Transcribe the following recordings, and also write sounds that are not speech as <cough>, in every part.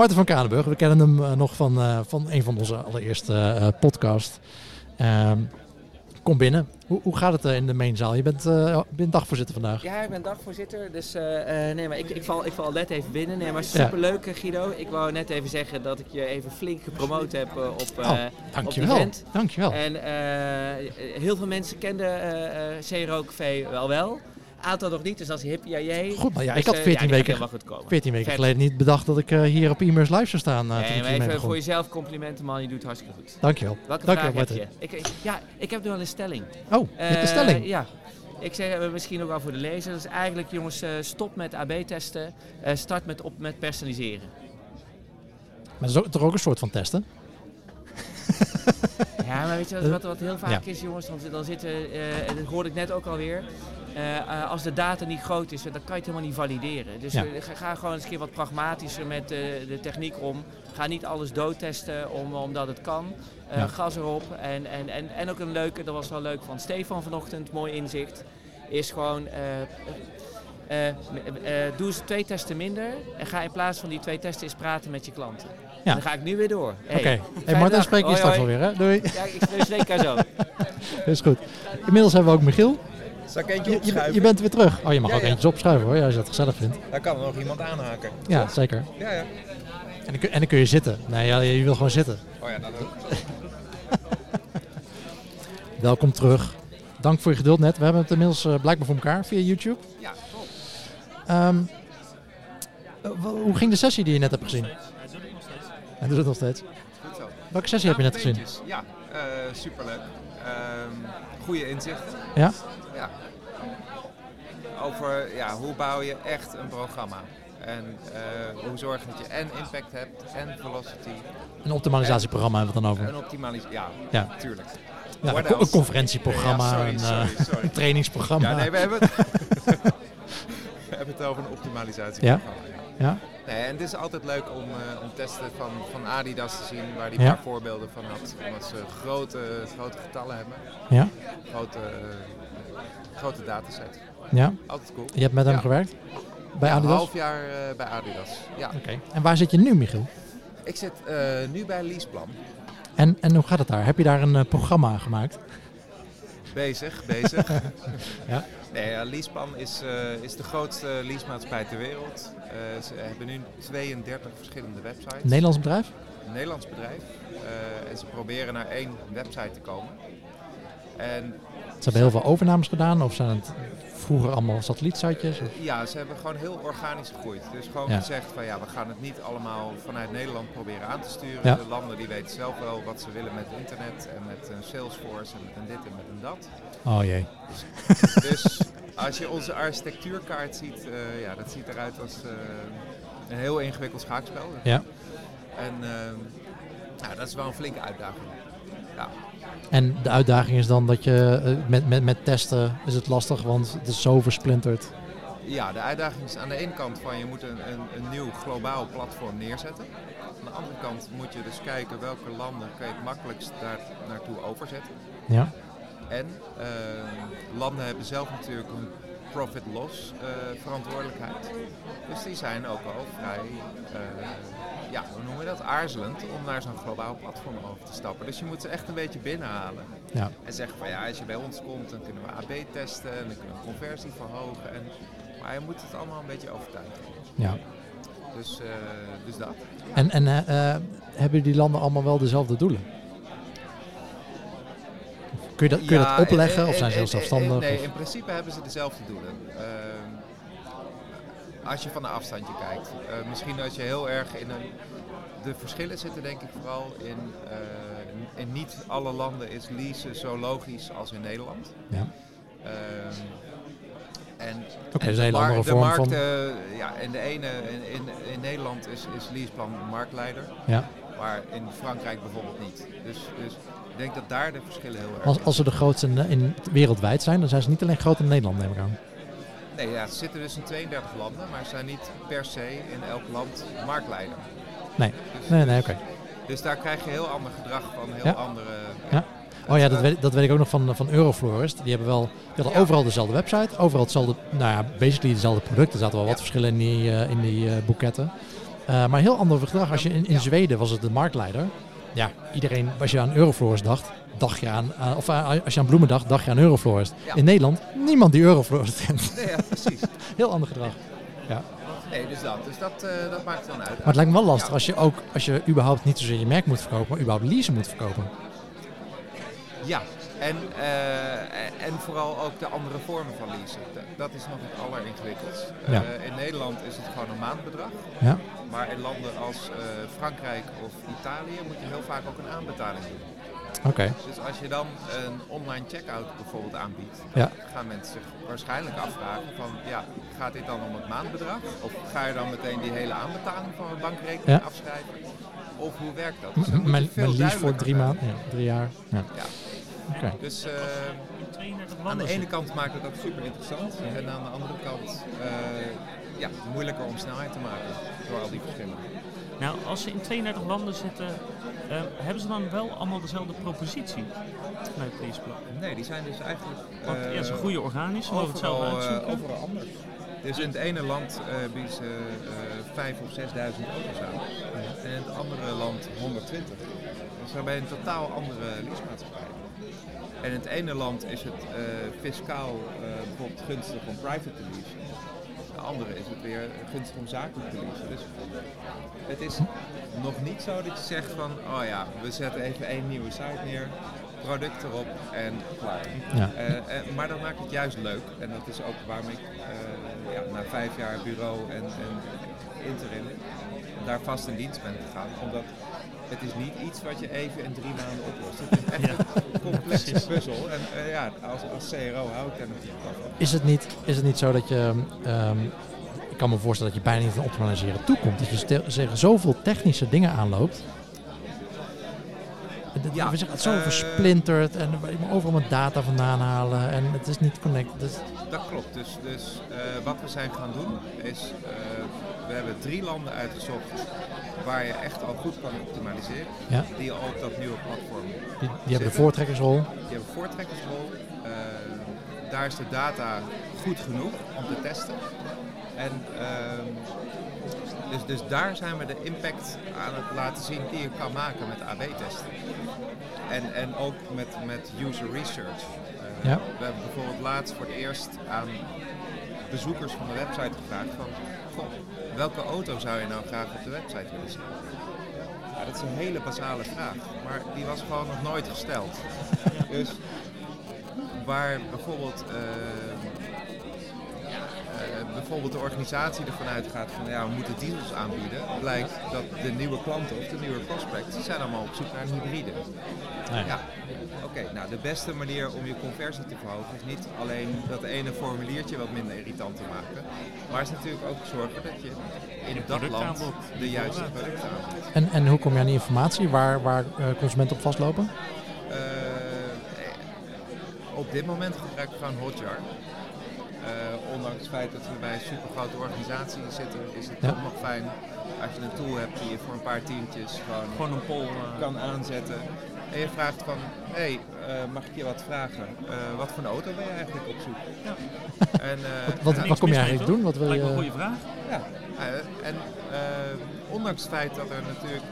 Marten van Kranenburg, we kennen hem eh, nog van, eh, van een van onze allereerste eh podcast. Ehm, kom binnen. Hoe, hoe gaat het in de mainzaal? Je bent, bent dagvoorzitter vandaag. Ja, ik ben dagvoorzitter, dus nee, maar ik, ik, val, ik val net even binnen. Nee, maar superleuk Guido. Ik wou net even zeggen dat ik je even flink gepromoot heb op, Oh, op dankjewel. event. Dankjewel. En heel veel mensen kenden eh Zeerookvee wel wel. Aantal nog niet, dus is hip, ja, jij. Goed, maar ja, Dus, ik had eh, 14 die gaat weken, helemaal goed komen. 14 weken geleden niet bedacht dat ik eh, hier op e-mails live zou staan. eh, Nee, maar even voor jezelf complimenten man, je doet hartstikke goed. Dankjewel. Welke Dankjewel, vraag heb je? Ik, ja, ik heb nu al een stelling. Oh, je hebt de Eh, stelling. Ja. Ik zeg eh, misschien ook wel voor de lezer. Dat is eigenlijk, jongens, eh, stop met AB-testen. eh, start met, op, met personaliseren. Maar dat is toch ook een soort van testen? <laughs> Ja, maar weet je wat, wat, wat heel vaak Ja. is, jongens? Dan, dan zitten, eh, en dat hoorde ik net ook alweer. Eh, eh, als de data niet groot is, dan kan je het helemaal niet valideren. Dus Ja. ga, ga gewoon eens een keer wat pragmatischer met eh, de techniek om. Ga niet alles doodtesten om, omdat het kan. Ja. Gas erop. En, en, en, en ook een leuke, dat was wel leuk van Stefan vanochtend, mooi inzicht. Is gewoon. doe eens twee testen minder en ga in plaats van die twee testen eens praten met je klanten. Ja. Dan ga ik nu weer door. Hey, Oké. Hey, fijne Martin, dag. spreek je straks alweer, hè? Doei. Ja, ik spreken elkaar zo. <laughs> is goed. Inmiddels hebben we ook Michiel. Zal ik eentje Je, je, opschuiven? je bent weer terug. Oh, je mag Ja, ook ja. eentjes opschuiven hoor, als je dat gezellig vindt. Daar kan er nog iemand aanhaken. Ja, zeker. Ja, ja. En dan, kun, en dan kun je zitten. Nee, ja, je wil gewoon zitten. Oh ja, dat ook. <laughs> Welkom terug. Dank voor je geduld net. We hebben het inmiddels eh, blijkbaar voor elkaar via YouTube. Ja, top. Ehm, eh, hoe ging de sessie die je net hebt gezien? Hij doet het nog steeds. Goed zo. Welke sessie heb je net gezien? Ja, eh, superleuk. Ehm goede inzicht. Ja? Ja. Over ja, hoe bouw je echt een programma. En eh, hoe zorg je dat je en impact hebt en velocity. Een optimalisatieprogramma hebben we het dan over. En optimalisatie. Ja, Ja. natuurlijk. Ja, een, co- een conferentieprogramma, Ja, sorry, een, sorry, sorry. een trainingsprogramma. Ja, nee, we hebben het, <laughs> we hebben het over een optimalisatieprogramma. Ja. Ja? Nee, en het is altijd leuk om, eh, om testen van, van Adidas te zien, waar die Ja. paar voorbeelden van had. Omdat ze grote, grote getallen hebben, Ja? grote, grote dataset. Ja? Altijd cool. Je hebt met hem Ja. gewerkt? Bij Ja, Een Adidas? half jaar eh, bij Adidas. Ja. Oké. En waar zit je nu, Michiel? Ik zit eh, nu bij Leaseplan. En, en hoe gaat het daar? Heb je daar een eh, programma gemaakt? Bezig, bezig. <laughs> Ja. Nee, Leaseplan is, is de grootste leasemaatschappij ter wereld. Ze hebben nu 32 verschillende websites. Nederlands bedrijf? een Nederlands bedrijf. En ze proberen naar één website te komen. En Ze hebben heel veel overnames gedaan of zijn het vroeger allemaal satellietsitejes? Ja, ze hebben gewoon heel organisch gegroeid. Dus gewoon Ja. gezegd van ja, we gaan het niet allemaal vanuit Nederland proberen aan te sturen. Ja. De landen die weten zelf wel wat ze willen met internet en met een Salesforce en met een dit en met een dat. Oh jee. <laughs> Dus als je onze architectuurkaart ziet, eh, ja, dat ziet eruit als eh, een heel ingewikkeld schaakspel. Ja. En ehm, nou, dat is wel een flinke uitdaging. Ja. En de uitdaging is dan dat je eh, met, met, met testen is het lastig, want het is zo versplinterd. Ja, de uitdaging is aan de ene kant van je moet een, een, een nieuw globaal platform neerzetten. Aan de andere kant moet je dus kijken welke landen kan je het makkelijkst daar naartoe overzetten. Ja. En ehm, landen hebben zelf natuurlijk een profit-loss eh, verantwoordelijkheid. Dus die zijn ook al vrij, eh, ja, hoe noemen we dat, aarzelend om naar zo'n globaal platform over te stappen. Dus je moet ze echt een beetje binnenhalen. Ja. En zeggen van ja, als je bij ons komt, dan kunnen we AB testen en dan kunnen we conversie verhogen. En, maar je moet het allemaal een beetje overtuigen. ja. Dus, eh, dus dat. En, en hebben die landen allemaal wel dezelfde doelen? Kun je dat, kun je Ja, dat opleggen en- of zijn ze heel zelfstandig? Nee, of- in principe hebben ze dezelfde doelen. Ehm, als je van een afstandje kijkt. Eh, misschien als je heel erg in een... De verschillen zitten denk ik vooral in... eh, in niet alle landen is leasen zo logisch als in Nederland. Ja. Ehm, en Oké, en dat de mar- de markt, van... eh, ja, en de ene, in, in, in Nederland is, is Leaseplan marktleider, Ja. maar in Frankrijk bijvoorbeeld niet. Dus, dus ik denk dat daar de verschillen heel erg Als, als ze de grootste in, in, wereldwijd zijn, dan zijn ze niet alleen groot in Nederland, neem ik aan. Nee, ja, ze zitten dus in 32 landen, maar ze zijn niet per se in elk land marktleider. Nee, Dus, nee, nee, oké. dus daar krijg je heel ander gedrag van, heel Ja. andere... Ja. Oh ja, dat weet, dat weet ik ook nog van, van Euroflorist. Die hebben wel die hadden Ja. overal dezelfde website, overal hetzelfde, nou ja, basically dezelfde producten. Er zaten wel wat verschillen in die, eh, in die eh, boeketten. Uh, maar heel ander gedrag. Als je in, in Zweden was het de marktleider. Ja, iedereen, als je aan Euroflorist dacht, dacht je aan, of uh, als je aan bloemen dacht, dacht je aan Euroflorist. Ja. In Nederland, niemand die Euroflorist kent. <laughs> Nee, ja, precies. <laughs> heel ander gedrag. Ja. Nee, dus dat. Dus dat, uh, dat maakt dan uit. Maar het lijkt me wel lastig als je ook, als je überhaupt niet zozeer je merk moet verkopen, maar überhaupt leasen moet verkopen. Ja, en, uh, en vooral ook de andere vormen van leasen. Dat is nog het alleringewikkeldst. Ja. Uh, in Nederland is het gewoon een maandbedrag. Ja. Maar in landen als uh, Frankrijk of Italië moet je heel vaak ook een aanbetaling doen. Oké. Okay. Dus als je dan een online checkout bijvoorbeeld aanbiedt, ja. gaan mensen zich waarschijnlijk afvragen van ja, gaat dit dan om het maandbedrag? Of ga je dan meteen die hele aanbetaling van een bankrekening afschrijven? Of hoe werkt dat? Dus mijn lease voor drie maanden, ja, drie jaar. Ja. Okay. Dus uh, aan de ene kant maakt het dat super interessant en aan de andere kant uh, ja, moeilijker om snelheid te maken door al die verschillen. Nou, als ze in 32 landen zitten, uh, hebben ze dan wel allemaal dezelfde propositie vanuit blok? Nee, die zijn dus eigenlijk... Want uh, ja, ze groeien organisch, ze mogen het zelf uitzoeken. Uh, overal anders. Dus in het ene land bieden ze uh, 5.000 of 6.000 auto's aan. En in het andere land 120. Dus daarbij een totaal andere leasemaatschappij. En in het ene land is het uh, fiscaal uh, bijvoorbeeld gunstig om private te leasen. In de andere is het weer gunstig om zakelijk te leasen. Dus het is nog niet zo dat je zegt van, oh ja, we zetten even één nieuwe site neer, product erop en klaar. Ja. Uh, maar dat maakt het juist leuk. En dat is ook waarom ik ja, na vijf jaar bureau en, en interim daar vast in dienst ben gegaan. Omdat het is niet iets wat je even in drie maanden oplost. Het is echt ja. een complexe puzzel. En uh, ja, als, als CRO hou ik daar natuurlijk van. Is het niet, is het niet zo dat je... Um, ik kan me voorstellen dat je bijna niet van optimaliseren toekomt. Dat je zeggen zoveel technische dingen aanloopt. Ja, we zeggen het zo uh, versplinterd en overal mijn data vandaan halen en het is niet connected. Dus dat klopt. Dus, dus uh, wat we zijn gaan doen is, we hebben drie landen uitgezocht waar je echt al goed kan optimaliseren. Ja. Die al op dat nieuwe platform Die, die hebben de voortrekkersrol. Die hebben voortrekkersrol. Uh, daar is de data goed genoeg om te testen. En uh, dus, dus daar zijn we de impact aan het laten zien die je kan maken met AB-testen. En, en ook met, met user research. Uh, ja. We hebben bijvoorbeeld laatst voor het eerst aan bezoekers van de website gevraagd van welke auto zou je nou graag op de website willen zien? Ja, dat is een hele basale vraag, maar die was gewoon nog nooit gesteld. dus waar bijvoorbeeld, uh, bijvoorbeeld de organisatie ervan uitgaat van ja, we moeten diesels aanbieden, blijkt dat de nieuwe klanten of de nieuwe prospects, die zijn allemaal op zoek naar een hybride. Nee. Ja, oké, okay, nou de beste manier om je conversie te verhogen is niet alleen dat ene formuliertje wat minder irritant te maken, maar is natuurlijk ook zorgen dat je in je dat land de juiste producten aanbiedt. En, en hoe kom je aan die informatie waar, waar uh, consumenten op vastlopen? Uh, op dit moment gebruik ik gewoon Hotjar. Uh, ondanks het feit dat we bij een super grote organisatie zitten, is het ja. toch nog fijn als je een tool hebt die je voor een paar tientjes gewoon, gewoon een poll kan aanzetten. En je vraagt van, hé, hey, uh, mag ik je wat vragen? Uh, wat voor een auto ben je eigenlijk op zoek? Ja. En, uh, wat, wat, wat kom je eigenlijk doen? Wat wil Lijkt je... me een goede vraag. Ja, en ondanks het feit dat er natuurlijk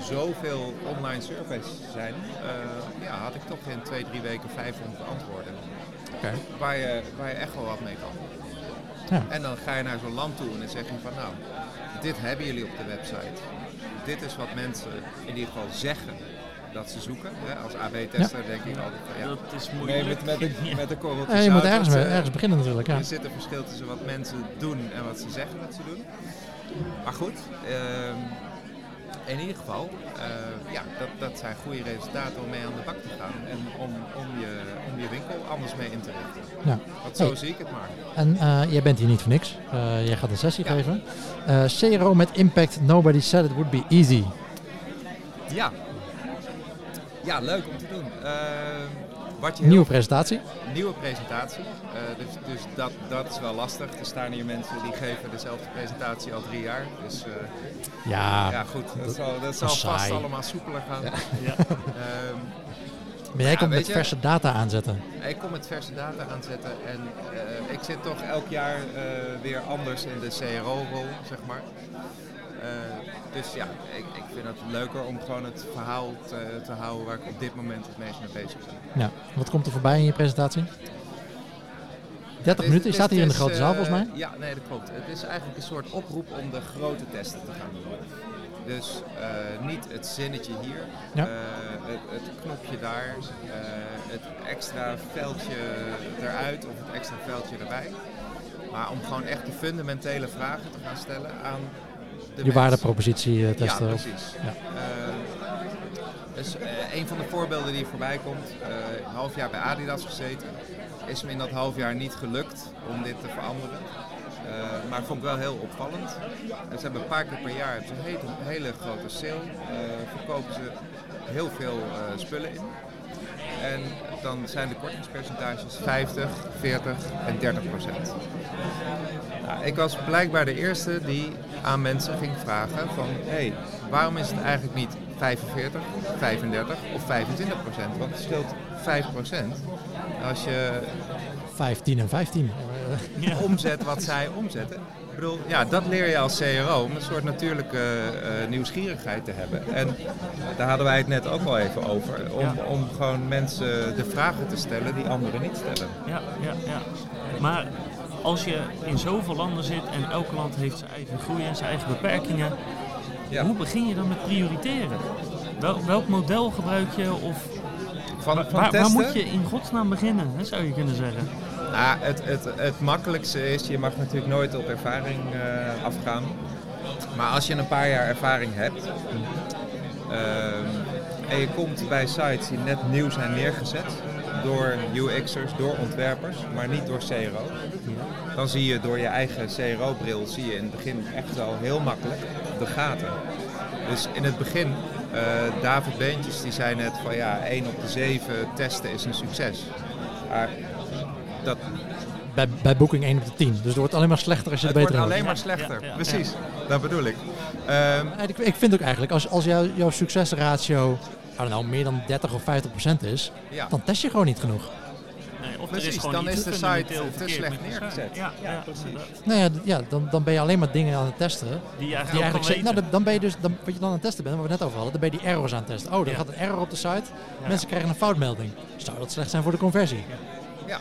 zoveel online surveys zijn, ja, had ik toch in twee, drie weken 500 antwoorden. Okay. Waar, je, waar je echt wel wat mee kan. Ja. En dan ga je naar zo'n land toe en dan zeg je van nou, dit hebben jullie op de website. Dit is wat mensen in ieder geval zeggen dat ze zoeken. Hè? Als AB-tester ja. denk ik altijd van ja. Dat is moeilijk. Nee, met, met, de, met de korreltjes ja, je moet ergens, ergens beginnen natuurlijk. Ja. Er zit een verschil tussen wat mensen doen en wat ze zeggen dat ze doen. Maar goed, uh, in ieder geval, uh, ja, dat, dat zijn goede resultaten om mee aan de bak te gaan. En om, om, je, om je winkel anders mee in te richten. Ja. Want zo hey. zie ik het maar. En uh, jij bent hier niet voor niks. Uh, jij gaat een sessie ja. geven. CRO met impact, nobody said it would be easy. Ja, ja, leuk om te doen. Wat je nieuwe presentatie? Nieuwe presentatie. Uh, dus dus dat, dat is wel lastig. Er staan hier mensen die geven dezelfde presentatie al drie jaar. Dus uh, ja, ja, goed. Dat, dat zal, dat zal vast allemaal soepeler gaan. Ja. ja. um, maar jij ja, komt met je, verse data aanzetten. Ik kom met verse data aanzetten. En uh, ik zit toch elk jaar weer anders in de CRO-rol, zeg maar. Dus ja, ik, ik vind het leuker om gewoon het verhaal te, te houden waar ik op dit moment het meest mee bezig ben. Ja. Wat komt er voorbij in je presentatie? 30 Het is- minuten, je staat hier in de grote zaal eh, volgens mij. Ja, nee, dat klopt. Het is eigenlijk een soort oproep om de grote testen te gaan doen. Dus eh, niet het zinnetje hier, Ja. eh, het, het knopje daar, het extra veldje eruit of het extra veldje erbij. Maar om gewoon echt de fundamentele vragen te gaan stellen aan Je mens. waardepropositie eh, testen. Ja, precies. Ja. Eh, dus eh, een van de voorbeelden die voorbij komt, een half jaar bij Adidas gezeten, is me in dat half jaar niet gelukt om dit te veranderen. Eh, maar vond ik wel heel opvallend. En ze hebben een paar keer per jaar een hele, hele grote sale. eh, verkopen ze heel veel spullen in. En dan zijn de kortingspercentages 50, 40 en 30 procent. Nou, ik was blijkbaar de eerste die aan mensen ging vragen van... hé, hey, waarom is het eigenlijk niet 45, 35 of 25 procent? Want het scheelt 5 procent als je 15 en 15. Eh, Ja. <laughs> omzet wat zij omzetten. Ik bedoel, ja, dat leer je als CRO om een soort natuurlijke eh, nieuwsgierigheid te hebben. En daar hadden wij het net ook al even over. Om, Ja. om gewoon mensen de vragen te stellen die anderen niet stellen. Ja, ja, ja. Maar als je in zoveel landen zit en elk land heeft zijn eigen groei en zijn eigen beperkingen, Ja. hoe begin je dan met prioriteren? Wel, welk model gebruik je of Van, van waar, waar moet je in godsnaam beginnen, hè, zou je kunnen zeggen? Het, het, het makkelijkste is, je mag natuurlijk nooit op ervaring eh, afgaan. Maar als je een paar jaar ervaring hebt ehm, en je komt bij sites die net nieuw zijn neergezet door UX'ers, door ontwerpers, maar niet door CRO, dan zie je door je eigen CRO-bril zie je in het begin echt wel heel makkelijk de gaten. Dus in het begin, eh, David Beentjes die zei net van ja, 1 op de 7 testen is een succes. Maar dat, bij, bij Booking 1 op de 10. Dus het wordt alleen maar slechter als je het er wordt beter in alleen wordt. maar slechter. ja, ja, Precies, dat bedoel ik. Ehm, Ik, ik vind ook eigenlijk, als, als jouw, jouw succesratio know, meer dan 30 of 50 procent is, ja. dan test je gewoon niet genoeg. Nee, of Precies, is dan is de site te slecht neergezet. Ja, precies. Nou ja, ja dan, dan ben je alleen maar dingen aan het testen. Die je Die eigenlijk, kan nou, dan- dan ben je dus, dan, wat je dan aan het testen bent, waar we het net over hadden, dan ben je die errors aan het testen. Oh, er Ja. gaat een error op de site. Mensen krijgen een foutmelding. Zou dat slecht zijn voor de conversie? Ja.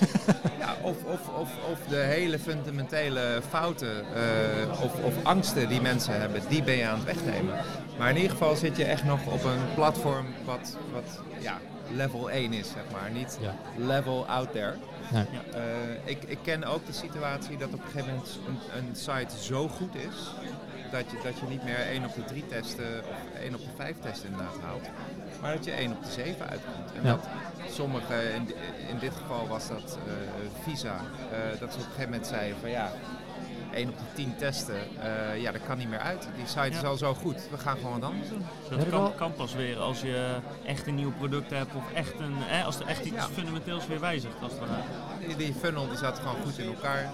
<laughs> ja of, of, of, of de hele fundamentele fouten eh, of, of angsten die mensen hebben, die ben je aan het wegnemen. Maar in ieder geval zit je echt nog op een platform wat, wat ja, level 1 is, zeg maar. Niet Ja. level out there. Nee. Eh, ik, ik ken ook de situatie dat op een gegeven moment een, een site zo goed is dat je, dat je niet meer 1 op de 3 testen of 1 op de 5 testen inderdaad haalt, maar dat je 1 op de 7 uitkomt. En Ja. dat sommige, in, in dit geval was dat eh, Visa, eh, dat ze op een gegeven moment zeiden van ja, 1 op de 10 testen, eh, ja dat kan niet meer uit. Die site is al zo goed, we gaan gewoon wat anders doen. Dat Heb ik kan, kan pas weer als je echt een nieuw product hebt of echt een, hè, als er echt iets Ja. fundamenteels weer wijzigt. Als het ware. Die, die funnel die zat gewoon goed in elkaar.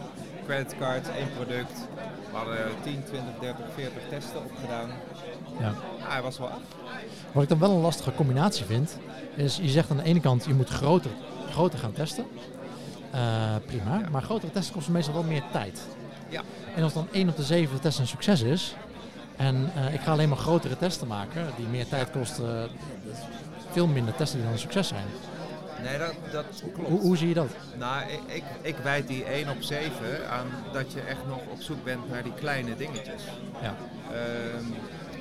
Creditcards, één product. We hadden 10, 20, 30, 40 testen opgedaan. Ja. Ah, hij was wel af. Wat ik dan wel een lastige combinatie vind, is je zegt aan de ene kant je moet groter, groter gaan testen. Eh, prima, Ja. maar grotere testen kosten meestal wel meer tijd. Ja. En als dan 1 op de 7 testen een succes is, en eh, ik ga alleen maar grotere testen maken, die meer tijd kosten, is veel minder testen die dan een succes zijn. Nee, dat, dat klopt. Hoe, hoe zie je dat? Nou, ik, ik, ik wijd die 1 op 7 aan dat je echt nog op zoek bent naar die kleine dingetjes. Ja. Ehm,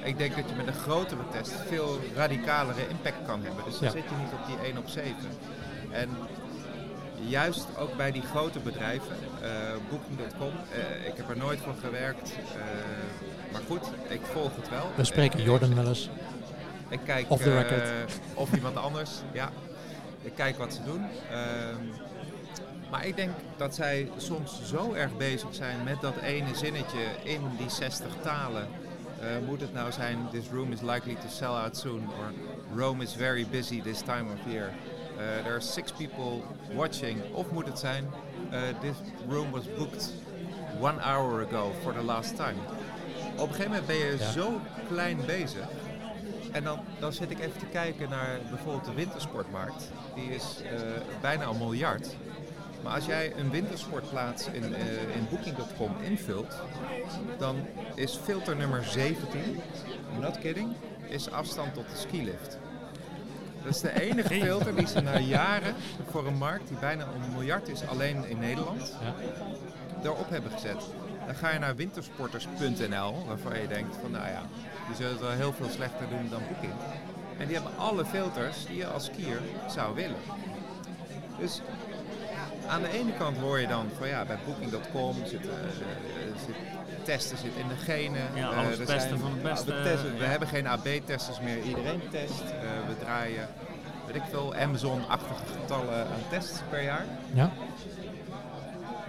ik denk dat je met een grotere test veel radicalere impact kan hebben. Dus dan Ja. zit je niet op die 1 op 7. En juist ook bij die grote bedrijven, eh, Booking.com, eh, ik heb er nooit voor gewerkt. eh, maar goed, ik volg het wel. We spreken Jordan wel eens. Ik kijk of iemand anders, ja. Ik kijk wat ze doen. Ehm, maar ik denk dat zij soms zo erg bezig zijn met dat ene zinnetje in die 60 talen. Eh, moet het nou zijn, this room is likely to sell out soon, or Rome is very busy this time of year. Eh, there are six people watching. Of moet het zijn, eh, this room was booked one hour ago for the last time. Op een gegeven moment ben je Ja. zo klein bezig. En dan, dan zit ik even te kijken naar bijvoorbeeld de wintersportmarkt. Die is eh, bijna een miljard. Maar als jij een wintersportplaats in, eh, in Booking.com invult, dan is filter nummer 17, not kidding, is afstand tot de skilift. Dat is de enige filter die ze na jaren voor een markt die bijna een miljard is alleen in Nederland, Ja. daarop hebben gezet. Dan ga je naar wintersporters.nl, waarvan je denkt van nou ja, die zullen het wel heel veel slechter doen dan Booking. En die hebben alle filters die je als skier zou willen. Dus aan de ene kant hoor je dan van ja, bij Booking.com zit, eh, eh, zit testen zit in de genen. Ja, Eh, alles er zijn- van het beste, We, testen- we ja. hebben geen AB-testers meer, iedereen test. Eh, we draaien, weet ik veel, Amazon-achtige getallen aan tests per jaar. Ja.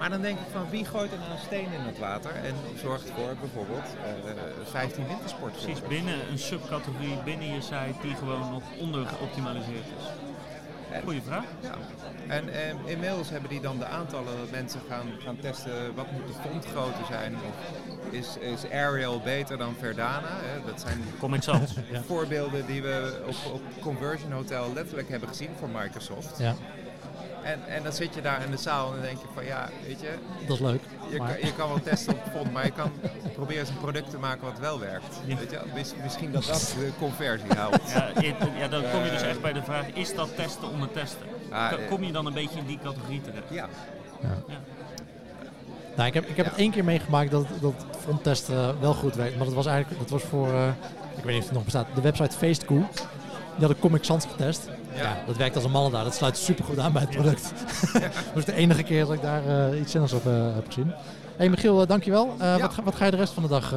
Maar dan denk ik van wie gooit er nou een steen in het water en zorgt voor bijvoorbeeld eh 15 wintersportfilters? Precies, binnen een subcategorie binnen je site die gewoon nog onder geoptimaliseerd is. Goeie vraag. Ja. En eh, inmiddels hebben die dan de aantallen dat mensen gaan, gaan testen wat moet de fontgrootte zijn. Of is, is Arial beter dan Verdana? Hè? Dat zijn Comic Sans. Ja. voorbeelden die we op, op Conversion Hotel letterlijk hebben gezien voor Microsoft. ja, En, en dan zit je daar in de zaal en dan denk je van ja, weet je, dat is leuk. je, Maar- kan, je kan wel testen op font, maar je kan proberen eens een product te maken wat wel werkt. Ja. Weet je, mis- misschien dat dat de conversie helpt. Ja, ja, dan kom je dus echt bij de vraag, is dat testen onder testen? Ah, eh. Kom je dan een beetje in die categorie terecht? Ja, Nou, ik heb, ik heb het één keer meegemaakt dat, dat fronttest wel goed werkt. Maar dat was eigenlijk dat was voor, eh, ik weet niet of het nog bestaat, de website Feestkoe. Die hadden Comic Sans getest. Ja. Ja. dat werkt als een malle daar. Dat sluit super goed aan bij het product. <laughs> dat is de enige keer dat ik daar eh, iets zinnigs op eh, heb gezien. Hey Michiel, eh, dankjewel. Eh, wat, ga- wat ga je de rest van de dag,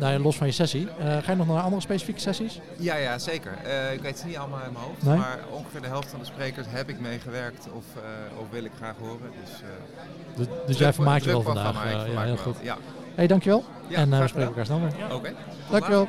nou, los van je sessie, ga je nog naar andere specifieke sessies? Ja, ja zeker. Ik weet ze niet allemaal in mijn hoofd, Nee? maar ongeveer de helft van de sprekers heb ik meegewerkt of, of wil ik graag horen. Dus, Dus, dus jij vermaakt je wel vandaag. eh, ja, heel goed. Ja, hey, dankjewel. Ja, en we spreken elkaar snel weer. Ja. oké. Dankjewel.